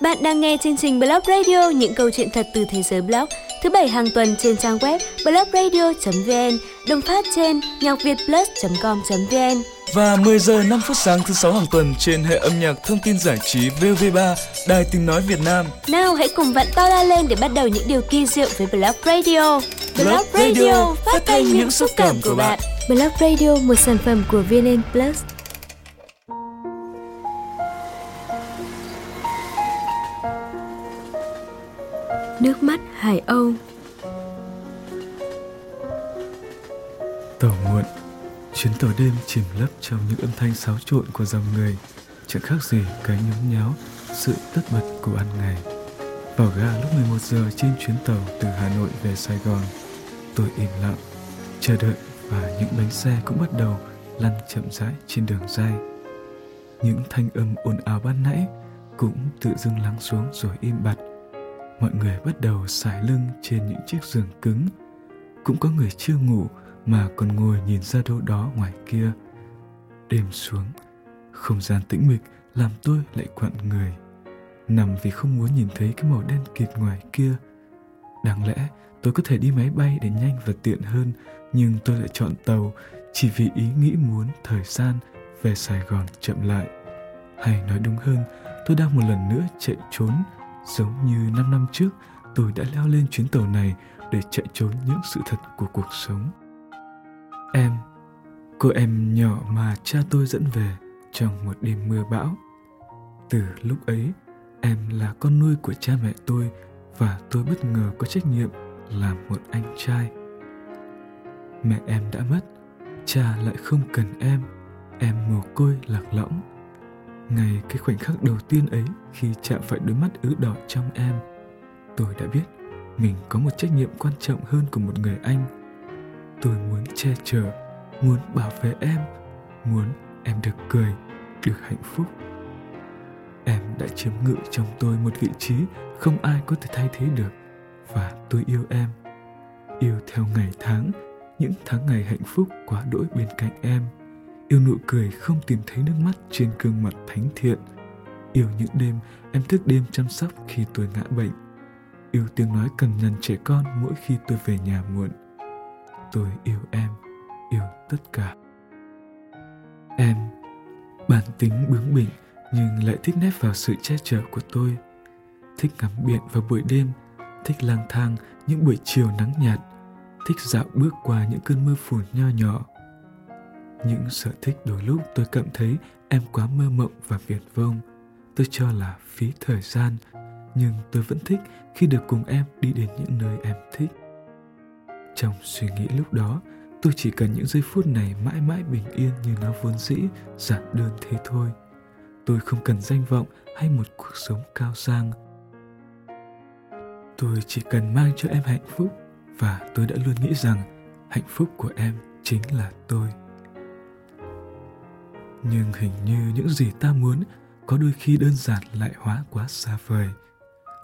Bạn đang nghe chương trình Blog Radio những câu chuyện thật từ thế giới blog thứ bảy hàng tuần trên trang web blogradio.vn, đồng phát trên nhacvietplus.com.vn và 10 giờ 5 phút sáng thứ sáu hàng tuần trên hệ âm nhạc thông tin giải trí VV3 Đài Tiếng nói Việt Nam. Nào hãy cùng vặn to la lên để bắt đầu những điều kỳ diệu với Blog Radio. Blog Radio phát thanh những xúc cảm của bạn. Blog Radio một sản phẩm của VN Plus. Chuyến tàu đêm chìm lấp trong những âm thanh xáo trộn của dòng người. Chẳng khác gì cái nhốn nháo Sự tất bật của ăn ngày. Vào ga lúc 11 giờ trên chuyến tàu từ Hà Nội về Sài Gòn, Tôi im lặng, Chờ đợi và những bánh xe cũng bắt đầu lăn chậm rãi trên đường dây Những thanh âm ồn ào ban nãy cũng tự dưng lắng xuống rồi im bặt. Mọi người bắt đầu xải lưng trên những chiếc giường cứng. Cũng có người chưa ngủ mà còn ngồi nhìn ra đâu đó ngoài kia. Đêm xuống không gian tĩnh mịch làm tôi lại quặn người. Nằm vì không muốn nhìn thấy cái màu đen kịt ngoài kia. Đáng lẽ tôi có thể đi máy bay để nhanh và tiện hơn nhưng tôi lại chọn tàu chỉ vì ý nghĩ muốn thời gian về sài gòn chậm lại. Hay nói đúng hơn tôi đang một lần nữa chạy trốn Giống như 5 năm trước, tôi đã leo lên chuyến tàu này để chạy trốn những sự thật của cuộc sống. Em, cô em nhỏ mà cha tôi dẫn về trong một đêm mưa bão. Từ lúc ấy, em là con nuôi của cha mẹ tôi và tôi bất ngờ có trách nhiệm làm một anh trai. Mẹ em đã mất, cha lại không cần em, em mồ côi lạc lõng ngay cái khoảnh khắc đầu tiên ấy khi chạm phải đôi mắt ứ đỏ trong em tôi đã biết mình có một trách nhiệm quan trọng hơn của một người anh tôi muốn che chở, muốn bảo vệ em, muốn em được cười, được hạnh phúc. Em đã chiếm ngự trong tôi một vị trí không ai có thể thay thế được, và tôi yêu em. Yêu theo ngày tháng, những tháng ngày hạnh phúc quá đỗi bên cạnh em. Yêu nụ cười không tìm thấy nước mắt trên gương mặt thánh thiện. Yêu những đêm em thức đêm chăm sóc khi tôi ngã bệnh. Yêu tiếng nói cần nhằn trẻ con mỗi khi tôi về nhà muộn tôi yêu em, yêu tất cả. Em, bản tính bướng bỉnh, nhưng lại thích nép vào sự che chở của tôi. Thích ngắm biển vào buổi đêm, thích lang thang những buổi chiều nắng nhạt, thích dạo bước qua những cơn mưa phùn nho nhỏ. Những sở thích đôi lúc tôi cảm thấy em quá mơ mộng và viển vông. Tôi cho là phí thời gian, nhưng tôi vẫn thích khi được cùng em đi đến những nơi em thích trong suy nghĩ lúc đó, tôi chỉ cần những giây phút này mãi mãi bình yên như nó vốn dĩ, giản đơn thế thôi. Tôi không cần danh vọng hay một cuộc sống cao sang. Tôi chỉ cần mang cho em hạnh phúc và tôi đã luôn nghĩ rằng hạnh phúc của em chính là tôi. Nhưng hình như những gì ta muốn có đôi khi đơn giản lại hóa quá xa vời.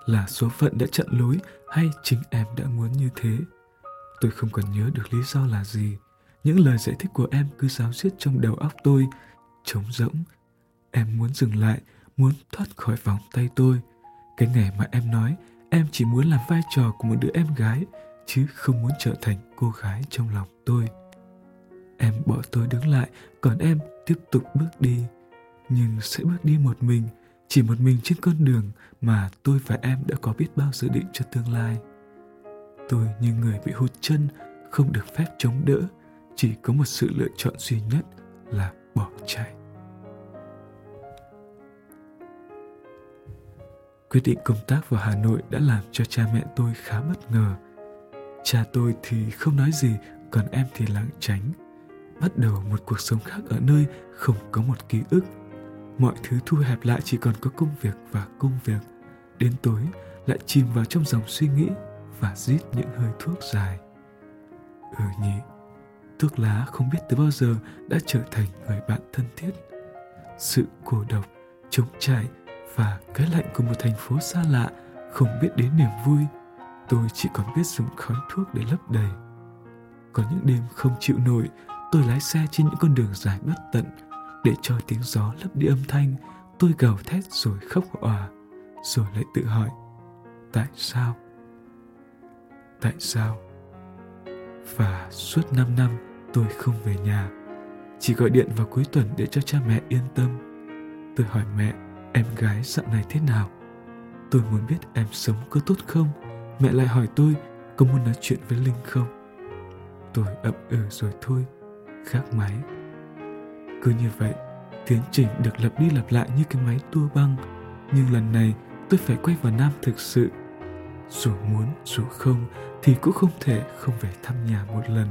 Là số phận đã chặn lối hay chính em đã muốn như thế? Tôi không còn nhớ được lý do là gì. Những lời giải thích của em cứ giáo diết trong đầu óc tôi. Trống rỗng. Em muốn dừng lại, muốn thoát khỏi vòng tay tôi. Cái ngày mà em nói, em chỉ muốn làm vai trò của một đứa em gái, chứ không muốn trở thành cô gái trong lòng tôi. Em bỏ tôi đứng lại, còn em tiếp tục bước đi. Nhưng sẽ bước đi một mình, chỉ một mình trên con đường mà tôi và em đã có biết bao dự định cho tương lai tôi như người bị hụt chân, không được phép chống đỡ, chỉ có một sự lựa chọn duy nhất là bỏ chạy. Quyết định công tác vào hà nội đã làm cho cha mẹ tôi khá bất ngờ. Cha tôi thì không nói gì, còn em thì lảng tránh. Bắt đầu một cuộc sống khác ở nơi không có một ký ức. Mọi thứ thu hẹp lại chỉ còn có công việc và công việc. Đến tối, lại chìm vào trong dòng suy nghĩ và rít những hơi thuốc dài. Ừ nhỉ, thuốc lá không biết từ bao giờ đã trở thành người bạn thân thiết. Sự cô độc trống trải và cái lạnh của một thành phố xa lạ không biết đến niềm vui. Tôi chỉ còn biết dùng khói thuốc để lấp đầy. Có những đêm không chịu nổi, tôi lái xe trên những con đường dài bất tận. Để cho tiếng gió lấp đi âm thanh, tôi gào thét rồi khóc òa, rồi lại tự hỏi, tại sao tại sao? Và suốt 5 năm tôi không về nhà, chỉ gọi điện vào cuối tuần để cho cha mẹ yên tâm. Tôi hỏi mẹ, em gái dạo này thế nào? Tôi muốn biết em sống có tốt không? Mẹ lại hỏi tôi, có muốn nói chuyện với linh không? Tôi ậm ừ rồi thôi khác máy. Cứ như vậy, tiến trình được lặp đi lặp lại như cái máy tua băng. Nhưng lần này, tôi phải quay vào nam thực sự dù muốn dù không thì cũng không thể không về thăm nhà một lần.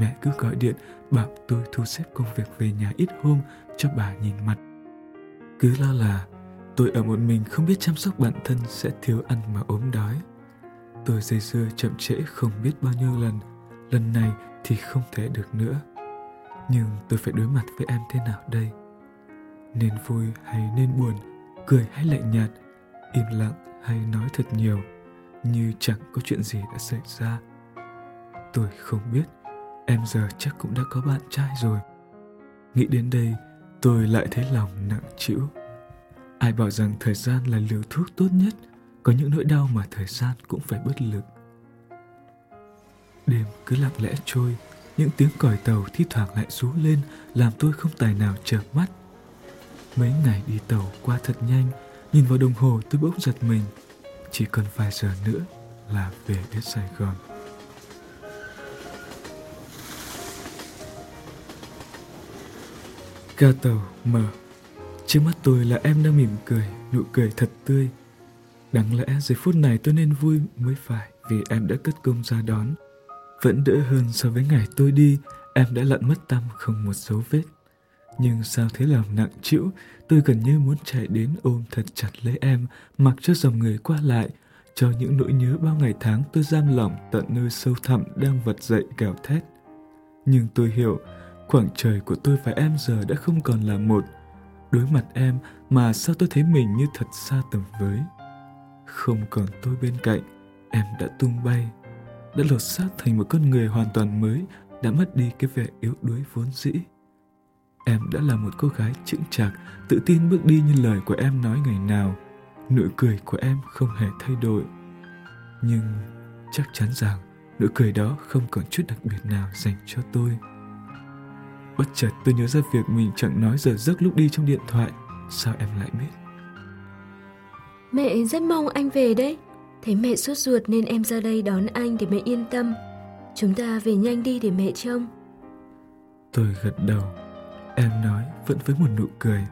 Mẹ cứ gọi điện bảo tôi thu xếp công việc về nhà ít hôm cho bà nhìn mặt. Cứ lo là tôi ở một mình không biết chăm sóc bản thân sẽ thiếu ăn mà ốm đói. Tôi dây dưa chậm trễ không biết bao nhiêu lần lần này thì không thể được nữa. Nhưng tôi phải đối mặt với em thế nào đây? Nên vui hay nên buồn, cười hay lạnh nhạt, im lặng hay nói thật nhiều, như chẳng có chuyện gì đã xảy ra. Tôi không biết, em giờ chắc cũng đã có bạn trai rồi. Nghĩ đến đây, tôi lại thấy lòng nặng trĩu. Ai bảo rằng thời gian là liều thuốc tốt nhất, có những nỗi đau mà thời gian cũng phải bất lực. Đêm cứ lặng lẽ trôi, những tiếng còi tàu thi thoảng lại rú lên, làm tôi không tài nào chợp mắt. Mấy ngày đi tàu qua thật nhanh nhìn vào đồng hồ, tôi bỗng giật mình. Chỉ còn vài giờ nữa là về đến sài gòn. Ga tàu mở. Trước mắt tôi là em đang mỉm cười, Nụ cười thật tươi. Đáng lẽ giây phút này tôi nên vui mới phải Vì em đã cất công ra đón. Vẫn đỡ hơn so với ngày tôi đi, Em đã lặn mất tâm không một dấu vết. Nhưng sao thế lòng nặng chịu Tôi gần như muốn chạy đến ôm thật chặt lấy em Mặc cho dòng người qua lại Cho những nỗi nhớ bao ngày tháng tôi giam lỏng Tận nơi sâu thẳm đang vật dậy gào thét Nhưng tôi hiểu Khoảng trời của tôi và em giờ đã không còn là một. Đối mặt em mà sao tôi thấy mình như thật xa tầm với. Không còn tôi bên cạnh, em đã tung bay, đã lột xác thành một con người hoàn toàn mới, đã mất đi cái vẻ yếu đuối vốn dĩ. Em đã là một cô gái chững chạc, tự tin bước đi như lời của em nói ngày nào. Nụ cười của em không hề thay đổi. Nhưng chắc chắn rằng nụ cười đó không còn chút đặc biệt nào dành cho tôi. Bất chợt tôi nhớ ra việc mình chẳng nói giờ giấc lúc đi trong điện thoại. Sao em lại biết? Mẹ rất mong anh về đấy. Thấy mẹ sốt ruột nên em ra đây đón anh để mẹ yên tâm. Chúng ta về nhanh đi để mẹ trông. Tôi gật đầu. Em nói vẫn với một nụ cười.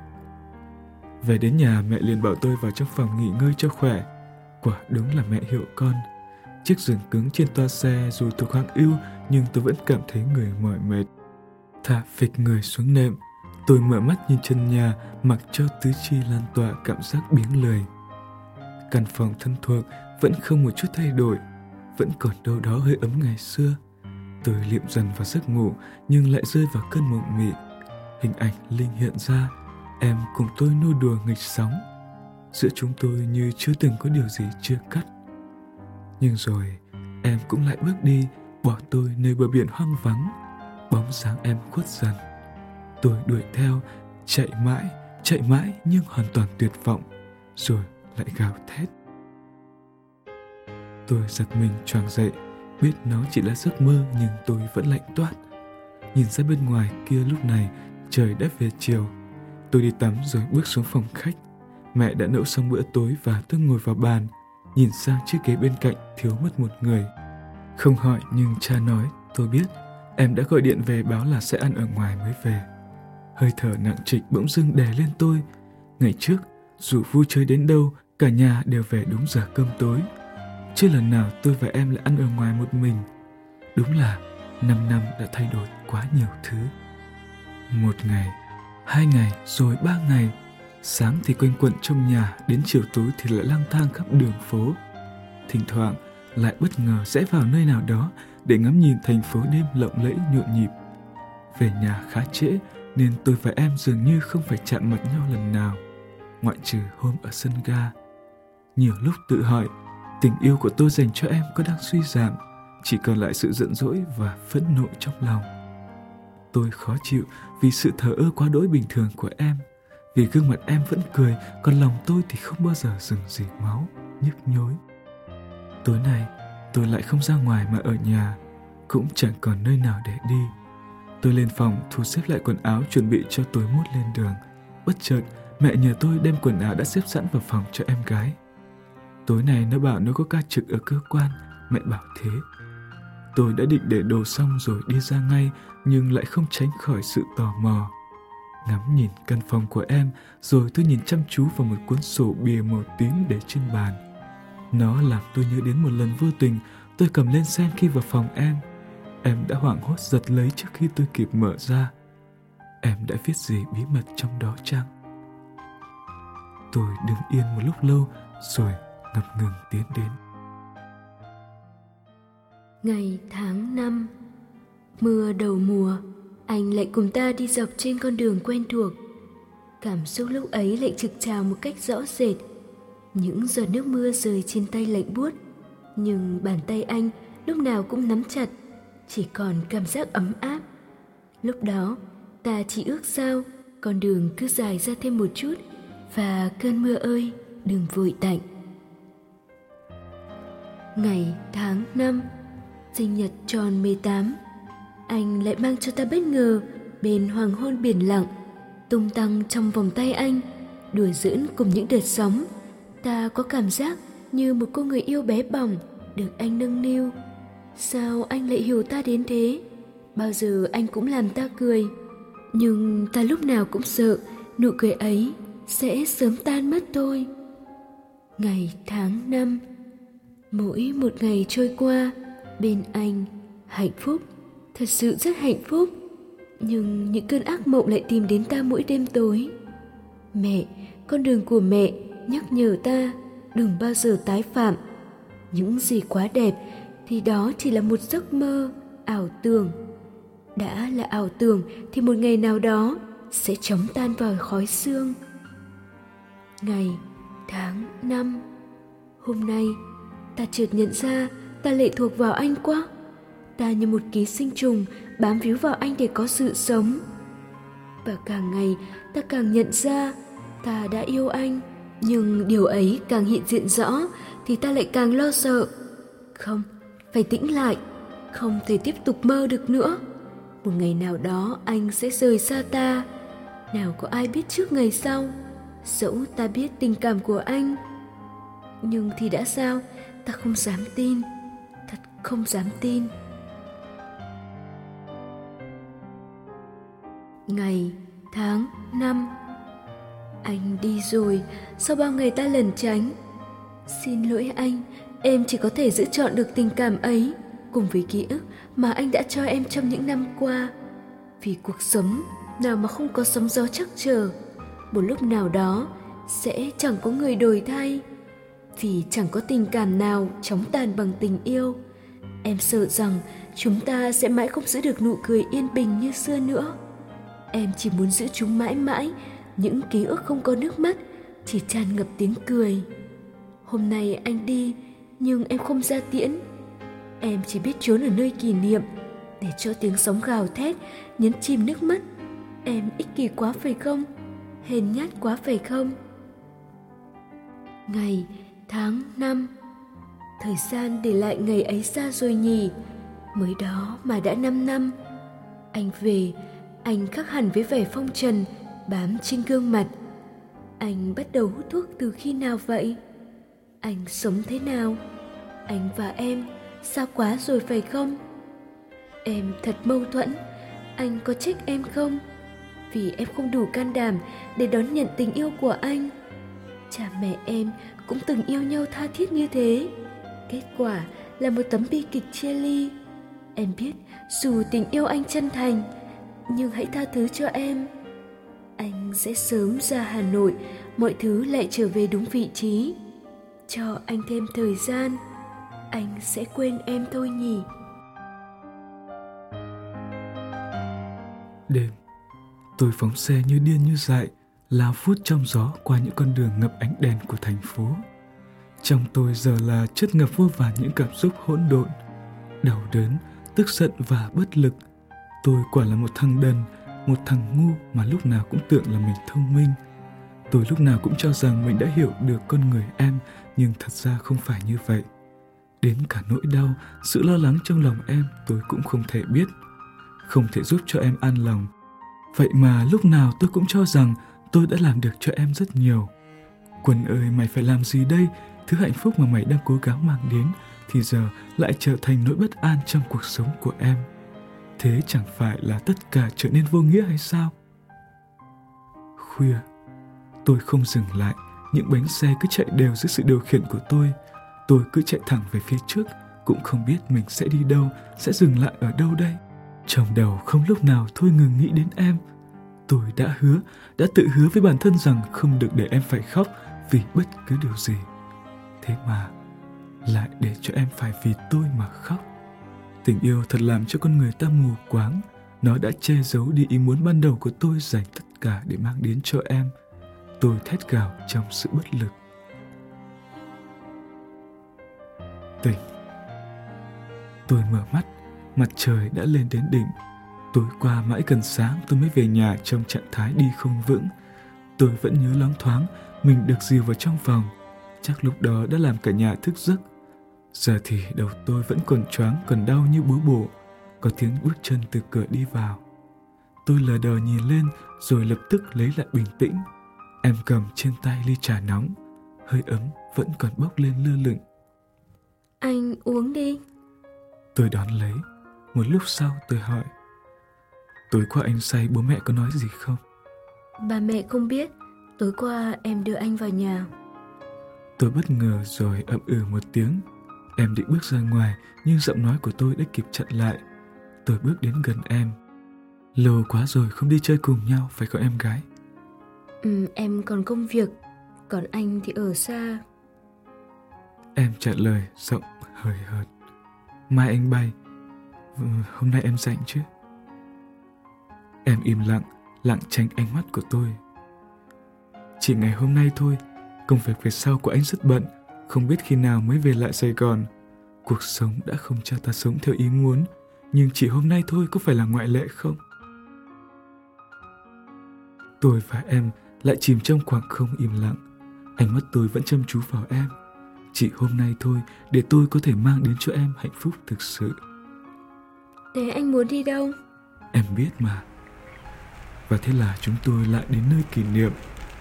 Về đến nhà, mẹ liền bảo tôi vào trong phòng nghỉ ngơi cho khỏe. Quả đúng là mẹ hiểu con. Chiếc giường cứng trên toa xe dù thuộc hạng ưu, nhưng tôi vẫn cảm thấy người mỏi mệt thả phịch người xuống nệm tôi mở mắt nhìn chân nhà, mặc cho tứ chi lan tỏa cảm giác biếng lười căn phòng thân thuộc vẫn không một chút thay đổi, vẫn còn đâu đó hơi ấm ngày xưa tôi liệm dần vào giấc ngủ, nhưng lại rơi vào cơn mộng mị hình ảnh linh hiện ra. Em cùng tôi nô đùa nghịch sóng. Giữa chúng tôi như chưa từng có điều gì chia cắt. Nhưng rồi, em cũng lại bước đi, bỏ tôi nơi bờ biển hoang vắng. Bóng dáng em khuất dần. Tôi đuổi theo, chạy mãi chạy mãi nhưng hoàn toàn tuyệt vọng, rồi lại gào thét. Tôi giật mình choàng dậy, biết nó chỉ là giấc mơ nhưng tôi vẫn lạnh toát. Nhìn ra bên ngoài kia lúc này trời đã về chiều tôi đi tắm rồi bước xuống phòng khách mẹ đã nấu xong bữa tối và tôi ngồi vào bàn nhìn sang chiếc ghế bên cạnh thiếu mất một người không hỏi nhưng cha nói tôi biết Em đã gọi điện về báo là sẽ ăn ở ngoài mới về. Hơi thở nặng trịch bỗng dưng đè lên tôi. Ngày trước, dù vui chơi đến đâu, cả nhà đều về đúng giờ cơm tối. Chưa lần nào tôi và em lại ăn ở ngoài một mình. Đúng là năm năm đã thay đổi quá nhiều thứ. Một ngày, hai ngày, rồi ba ngày. Sáng thì quanh quẩn trong nhà, đến chiều tối thì lại lang thang khắp đường phố. Thỉnh thoảng lại bất ngờ sẽ vào nơi nào đó để ngắm nhìn thành phố đêm lộng lẫy nhộn nhịp. Về nhà khá trễ nên tôi và em dường như không phải chạm mặt nhau lần nào, ngoại trừ hôm ở sân ga. Nhiều lúc tự hỏi, tình yêu của tôi dành cho em có đang suy giảm, chỉ còn lại sự giận dỗi và phẫn nộ trong lòng. Tôi khó chịu vì sự thờ ơ quá đỗi bình thường của em, Vì gương mặt em vẫn cười, còn lòng tôi thì không bao giờ dừng gì máu, nhức nhối. Tối nay, tôi lại không ra ngoài mà ở nhà, cũng chẳng còn nơi nào để đi. Tôi lên phòng thu xếp lại quần áo chuẩn bị cho tối mốt lên đường. Bất chợt, mẹ nhờ tôi đem quần áo đã xếp sẵn vào phòng cho em gái. Tối nay nó bảo nó có ca trực ở cơ quan, mẹ bảo thế. Tôi đã định để đồ xong rồi đi ra ngay, nhưng lại không tránh khỏi sự tò mò. Ngắm nhìn căn phòng của em, rồi tôi nhìn chăm chú vào một cuốn sổ bìa màu tím để trên bàn. Nó làm tôi nhớ đến một lần vô tình, tôi cầm lên xem khi vào phòng em. Em đã hoảng hốt giật lấy trước khi tôi kịp mở ra. Em đã viết gì bí mật trong đó chăng? Tôi đứng yên một lúc lâu, rồi ngập ngừng tiến đến. Ngày tháng năm, Mưa đầu mùa, Anh lại cùng ta đi dọc trên con đường quen thuộc. Cảm xúc lúc ấy lại trực trào một cách rõ rệt. Những giọt nước mưa rơi trên tay lạnh buốt, Nhưng bàn tay anh lúc nào cũng nắm chặt, Chỉ còn cảm giác ấm áp. Lúc đó, ta chỉ ước sao Con đường cứ dài ra thêm một chút Và cơn mưa ơi, đừng vội tạnh. Ngày tháng năm sinh nhật tròn 18 anh lại mang cho ta bất ngờ bên hoàng hôn biển lặng, tung tăng trong vòng tay anh, đùa giỡn cùng những đợt sóng. Ta có cảm giác như một cô người yêu bé bỏng được anh nâng niu. Sao anh lại hiểu ta đến thế? Bao giờ anh cũng làm ta cười. Nhưng ta lúc nào cũng sợ nụ cười ấy sẽ sớm tan mất thôi. Ngày tháng năm, mỗi một ngày trôi qua bên anh, hạnh phúc, thật sự rất hạnh phúc. Nhưng những cơn ác mộng lại tìm đến ta mỗi đêm tối. Mẹ, con đường của mẹ, nhắc nhở ta, đừng bao giờ tái phạm. Những gì quá đẹp thì đó chỉ là một giấc mơ, ảo tưởng. Đã là ảo tưởng thì một ngày nào đó sẽ chóng tan vào khói xương. Ngày, tháng, năm, hôm nay, ta chợt nhận ra ta lệ thuộc vào anh quá. Ta như một ký sinh trùng, bám víu vào anh để có sự sống. Và càng ngày, ta càng nhận ra ta đã yêu anh. Nhưng điều ấy càng hiện diện rõ, thì ta lại càng lo sợ. Không, phải tĩnh lại, không thể tiếp tục mơ được nữa. Một ngày nào đó, anh sẽ rời xa ta. Nào có ai biết trước ngày sau? Dẫu ta biết tình cảm của anh. Nhưng thì đã sao? Ta không dám tin không dám tin. Ngày, tháng, năm. Anh đi rồi, sau bao ngày ta lẩn tránh. Xin lỗi anh, em chỉ có thể giữ chọn được tình cảm ấy cùng với ký ức mà anh đã cho em trong những năm qua. Vì cuộc sống nào mà không có sóng gió chắc chờ một lúc nào đó sẽ chẳng có người đổi thay. Vì chẳng có tình cảm nào chóng tàn bằng tình yêu em sợ rằng chúng ta sẽ mãi không giữ được nụ cười yên bình như xưa nữa. Em chỉ muốn giữ chúng mãi mãi, những ký ức không có nước mắt chỉ tràn ngập tiếng cười. Hôm nay anh đi, nhưng em không ra tiễn. Em chỉ biết trốn ở nơi kỷ niệm, để cho tiếng sóng gào thét, nhấn chìm nước mắt. Em ích kỷ quá phải không? Hèn nhát quá phải không? Ngày, tháng, năm thời gian để lại ngày ấy xa rồi nhỉ? Mới đó mà đã năm năm. Anh về, anh khác hẳn với vẻ phong trần, bám trên gương mặt. Anh bắt đầu hút thuốc từ khi nào vậy? Anh sống thế nào? Anh và em xa quá rồi phải không? Em thật mâu thuẫn. Anh có trách em không? Vì em không đủ can đảm để đón nhận tình yêu của anh. Cha mẹ em cũng từng yêu nhau tha thiết như thế kết quả là một tấm bi kịch chia ly. Em biết, dù tình yêu anh chân thành, nhưng hãy tha thứ cho em. Anh sẽ sớm ra hà nội, mọi thứ lại trở về đúng vị trí. Cho anh thêm thời gian, anh sẽ quên em thôi nhỉ. Đêm, tôi phóng xe như điên như dại, lao phút trong gió qua những con đường ngập ánh đèn của thành phố trong tôi giờ là chất ngập vô vàn những cảm xúc hỗn độn đau đớn tức giận và bất lực tôi quả là một thằng đần một thằng ngu mà lúc nào cũng tưởng là mình thông minh Tôi lúc nào cũng cho rằng mình đã hiểu được con người em, nhưng thật ra không phải như vậy. Đến cả nỗi đau, sự lo lắng trong lòng em tôi cũng không thể biết. Không thể giúp cho em an lòng. Vậy mà lúc nào tôi cũng cho rằng tôi đã làm được cho em rất nhiều. Quân ơi, mày phải làm gì đây? Thứ hạnh phúc mà mày đang cố gắng mang đến thì giờ lại trở thành nỗi bất an trong cuộc sống của em. Thế chẳng phải là tất cả trở nên vô nghĩa hay sao? Khuya, tôi không dừng lại, những bánh xe cứ chạy đều dưới sự điều khiển của tôi. Tôi cứ chạy thẳng về phía trước, cũng không biết mình sẽ đi đâu, sẽ dừng lại ở đâu đây. Trong đầu không lúc nào thôi ngừng nghĩ đến em. Tôi đã hứa, đã tự hứa với bản thân rằng không được để em phải khóc vì bất cứ điều gì. Thế mà lại để cho em phải vì tôi mà khóc. Tình yêu thật làm cho con người ta mù quáng. Nó đã che giấu đi ý muốn ban đầu của tôi dành tất cả để mang đến cho em. Tôi thét gào trong sự bất lực. Tỉnh. Tôi mở mắt, mặt trời đã lên đến đỉnh. Tối qua mãi gần sáng tôi mới về nhà trong trạng thái đi không vững. Tôi vẫn nhớ loáng thoáng mình được dìu vào trong phòng. Chắc lúc đó đã làm cả nhà thức giấc Giờ thì đầu tôi vẫn còn choáng còn đau như búa bổ, có tiếng bước chân từ cửa đi vào. Tôi lờ đờ nhìn lên rồi lập tức lấy lại bình tĩnh. Em cầm trên tay ly trà nóng, hơi ấm vẫn còn bốc lên lơ lửng. Anh uống đi. Tôi đón lấy. Một lúc sau tôi hỏi. Tối qua anh say bố mẹ có nói gì không? Bà mẹ không biết. Tối qua em đưa anh vào nhà. Tôi bất ngờ rồi ậm ừ một tiếng Em định bước ra ngoài nhưng giọng nói của tôi đã kịp chặn lại. Tôi bước đến gần em. Lâu quá rồi không đi chơi cùng nhau phải không em gái? Ừ, em còn công việc, còn anh thì ở xa. Em trả lời giọng hơi hợt. Mai anh bay, ừ, hôm nay em rảnh chứ? Em im lặng, lặng tránh ánh mắt của tôi. Chỉ ngày hôm nay thôi, công việc về sau của anh rất bận, không biết khi nào mới về lại Sài Gòn. Cuộc sống đã không cho ta sống theo ý muốn, nhưng chỉ hôm nay thôi có phải là ngoại lệ không? Tôi và em lại chìm trong khoảng không im lặng. Ánh mắt tôi vẫn chăm chú vào em. Chỉ hôm nay thôi để tôi có thể mang đến cho em hạnh phúc thực sự. Thế anh muốn đi đâu? Em biết mà. Và thế là chúng tôi lại đến nơi kỷ niệm.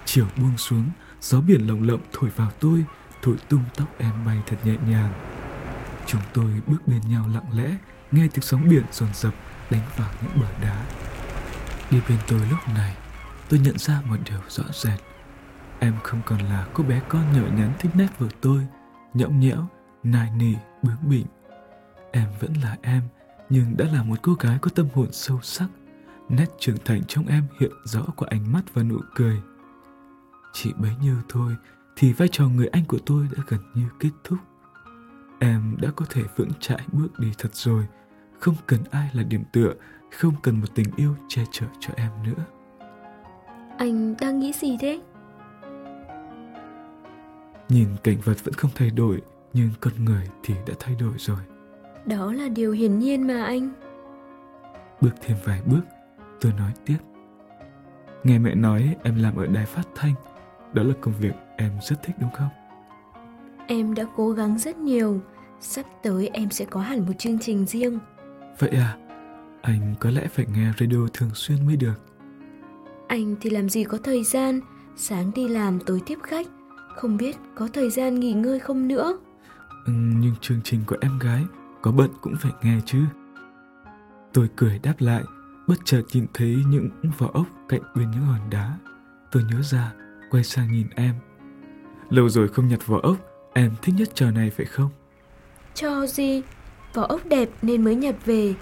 Chiều buông xuống, gió biển lồng lộng thổi vào tôi, thổi tung tóc em bay thật nhẹ nhàng. Chúng tôi bước bên nhau lặng lẽ, nghe tiếng sóng biển dồn dập đánh vào những bờ đá. Đi bên tôi lúc này, tôi nhận ra một điều rõ rệt. Em không còn là cô bé con nhỏ nhắn thích nét vừa tôi, nhõng nhẽo, nài nỉ, bướng bỉnh. Em vẫn là em, nhưng đã là một cô gái có tâm hồn sâu sắc. Nét trưởng thành trong em hiện rõ qua ánh mắt và nụ cười. Chỉ bấy nhiêu thôi thì vai trò người anh của tôi đã gần như kết thúc. Em đã có thể vững chãi bước đi thật rồi, không cần ai là điểm tựa, không cần một tình yêu che chở cho em nữa. Anh đang nghĩ gì thế? Nhìn cảnh vật vẫn không thay đổi, nhưng con người thì đã thay đổi rồi. Đó là điều hiển nhiên mà anh. Bước thêm vài bước, tôi nói tiếp. Nghe mẹ nói em làm ở đài phát thanh, đó là công việc em rất thích đúng không? Em đã cố gắng rất nhiều, sắp tới em sẽ có hẳn một chương trình riêng. Vậy à? Anh có lẽ phải nghe radio thường xuyên mới được. Anh thì làm gì có thời gian, sáng đi làm tối tiếp khách, không biết có thời gian nghỉ ngơi không nữa. Ừ, nhưng chương trình của em gái có bận cũng phải nghe chứ. Tôi cười đáp lại, bất chợt nhìn thấy những vỏ ốc cạnh bên những hòn đá. Tôi nhớ ra, quay sang nhìn em Lâu rồi không nhặt vỏ ốc, em thích nhất trò này phải không? Trò gì? Vỏ ốc đẹp nên mới nhặt về,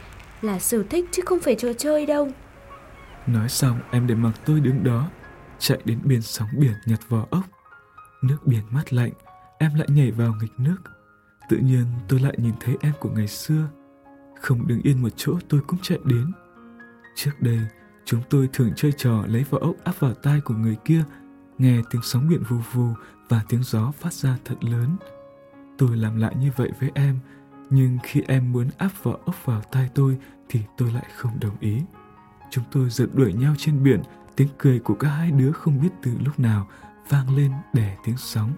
là sở thích chứ không phải trò chơi đâu. Nói xong em để mặc tôi đứng đó, chạy đến bên sóng biển nhặt vỏ ốc. Nước biển mát lạnh, em lại nhảy vào nghịch nước. Tự nhiên tôi lại nhìn thấy em của ngày xưa. Không đứng yên một chỗ tôi cũng chạy đến. Trước đây, chúng tôi thường chơi trò lấy vỏ ốc áp vào tai của người kia nghe tiếng sóng biển vù vù và tiếng gió phát ra thật lớn. Tôi làm lại như vậy với em, nhưng khi em muốn áp vỏ ốc vào tai tôi thì tôi lại không đồng ý. Chúng tôi giật đuổi nhau trên biển, Tiếng cười của cả hai đứa không biết từ lúc nào vang lên đè tiếng sóng.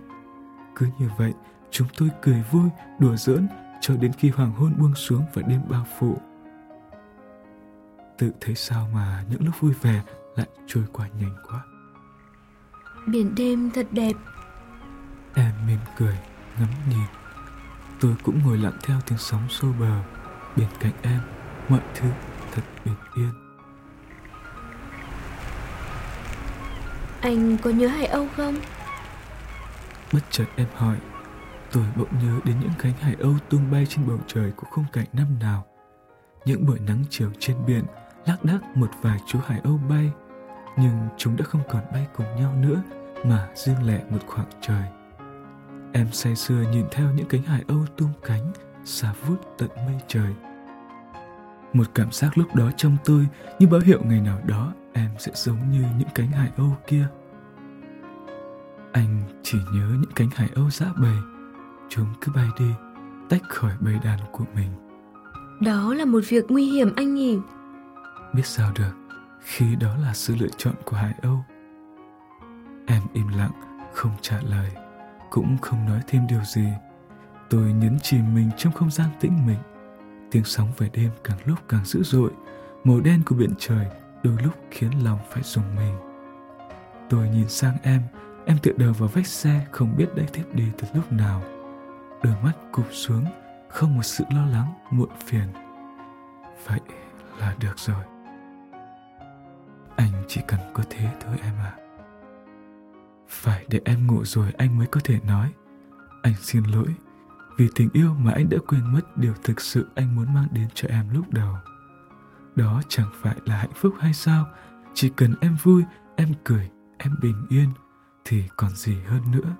Cứ như vậy, chúng tôi cười vui, đùa giỡn cho đến khi hoàng hôn buông xuống và đêm bao phủ. Tự thấy sao mà những lúc vui vẻ lại trôi qua nhanh quá. Biển đêm thật đẹp. Em mỉm cười, ngắm nhìn. Tôi cũng ngồi lặng theo tiếng sóng xô bờ. Bên cạnh em, mọi thứ thật bình yên. Anh có nhớ Hải Âu không? Bất chợt em hỏi, tôi bỗng nhớ đến những cánh hải âu tung bay trên bầu trời của khung cảnh năm nào. Những buổi nắng chiều trên biển, lác đác một vài chú hải âu bay, nhưng chúng đã không còn bay cùng nhau nữa mà riêng lẻ một khoảng trời. Em say sưa nhìn theo những cánh hải âu tung cánh, xa vút tận mây trời. Một cảm giác lúc đó trong tôi như báo hiệu ngày nào đó em sẽ giống như những cánh hải âu kia. Anh chỉ nhớ những cánh hải âu dã bầy, chúng cứ bay đi, tách khỏi bầy đàn của mình. Đó là một việc nguy hiểm anh nhỉ? Biết sao được, khi đó là sự lựa chọn của hải âu. Em im lặng, không trả lời, cũng không nói thêm điều gì. Tôi nhấn chìm mình trong không gian tĩnh mịch. Tiếng sóng về đêm càng lúc càng dữ dội, màu đen của biển trời đôi lúc khiến lòng phải rùng mình. Tôi nhìn sang em, em tựa đầu vào vách xe không biết đã tiếp đi từ lúc nào. Đôi mắt cụp xuống, không một sự lo lắng, muộn phiền. Vậy là được rồi. Anh chỉ cần có thế thôi em à. Phải để em ngủ rồi anh mới có thể nói. Anh xin lỗi vì tình yêu mà anh đã quên mất điều thực sự anh muốn mang đến cho em lúc đầu đó chẳng phải là hạnh phúc hay sao chỉ cần em vui, em cười, em bình yên thì còn gì hơn nữa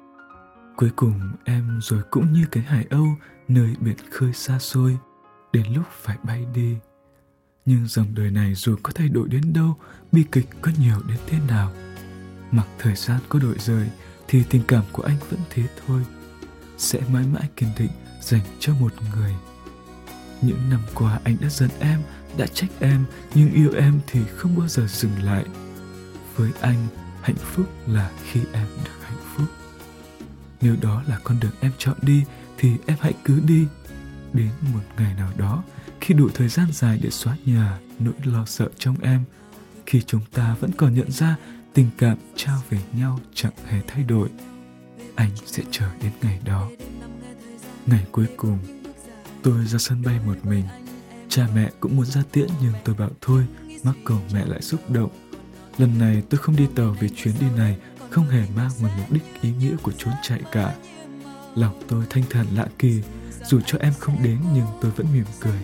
cuối cùng em rồi cũng như cái hải âu nơi biển khơi xa xôi, đến lúc phải bay đi nhưng dòng đời này dù có thay đổi đến đâu, bi kịch có nhiều đến thế nào. Mặc thời gian có đổi rời, thì tình cảm của anh vẫn thế thôi. Sẽ mãi mãi kiên định dành cho một người. Những năm qua anh đã giận em, đã trách em, nhưng yêu em thì không bao giờ dừng lại. Với anh, hạnh phúc là khi em được hạnh phúc. Nếu đó là con đường em chọn đi, thì em hãy cứ đi. Đến một ngày nào đó khi đủ thời gian dài để xóa nhà nỗi lo sợ trong em khi chúng ta vẫn còn nhận ra tình cảm trao về nhau chẳng hề thay đổi anh sẽ chờ đến ngày đó ngày cuối cùng tôi ra sân bay một mình Cha mẹ cũng muốn ra tiễn nhưng tôi bảo thôi, mắc cầu mẹ lại xúc động. Lần này tôi không đi tàu vì chuyến đi này không hề mang một mục đích ý nghĩa của trốn chạy cả. Lòng tôi thanh thản lạ kỳ, dù cho em không đến nhưng tôi vẫn mỉm cười.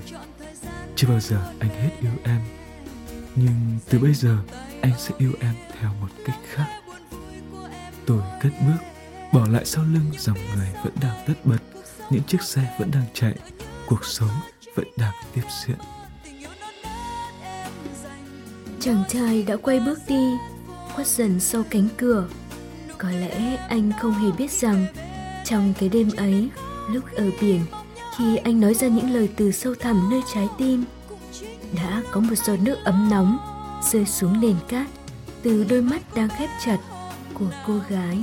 Chưa bao giờ anh hết yêu em, nhưng từ bây giờ anh sẽ yêu em theo một cách khác. Tôi cất bước, bỏ lại sau lưng dòng người vẫn đang tất bật, những chiếc xe vẫn đang chạy, cuộc sống vẫn đang tiếp diễn chàng trai đã quay bước đi khuất dần sau cánh cửa có lẽ anh không hề biết rằng trong cái đêm ấy lúc ở biển khi anh nói ra những lời từ sâu thẳm nơi trái tim đã có một giọt nước ấm nóng rơi xuống nền cát từ đôi mắt đang khép chặt của cô gái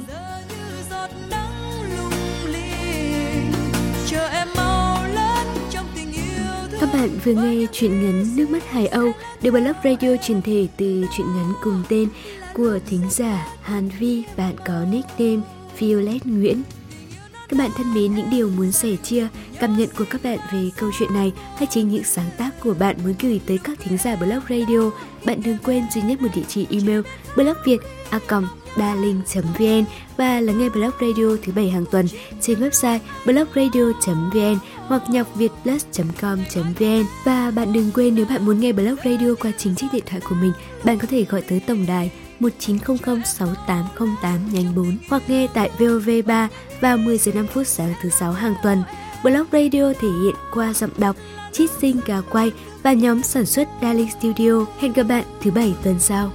Các bạn vừa nghe chuyện ngắn Nước mắt Hải Âu được Blog Radio truyền thể từ chuyện ngắn cùng tên của thính giả Hàn Vi, bạn có nickname Violet Nguyễn. Các bạn thân mến, những điều muốn sẻ chia, cảm nhận của các bạn về câu chuyện này hay chính những sáng tác của bạn muốn gửi tới các thính giả Blog Radio, bạn đừng quên duy nhất một địa chỉ email blogviet.com đa linh.vn và lắng nghe blog radio thứ bảy hàng tuần trên website blogradio.vn hoặc nhọc vietplus.com.vn và bạn đừng quên nếu bạn muốn nghe blog radio qua chính chiếc điện thoại của mình, bạn có thể gọi tới tổng đài 1900 6808 nhanh 4 hoặc nghe tại VOV3 vào 10 giờ 5 phút sáng thứ sáu hàng tuần. Blog Radio thể hiện qua giọng đọc, chít sinh gà quay và nhóm sản xuất Darling Studio. Hẹn gặp bạn thứ bảy tuần sau.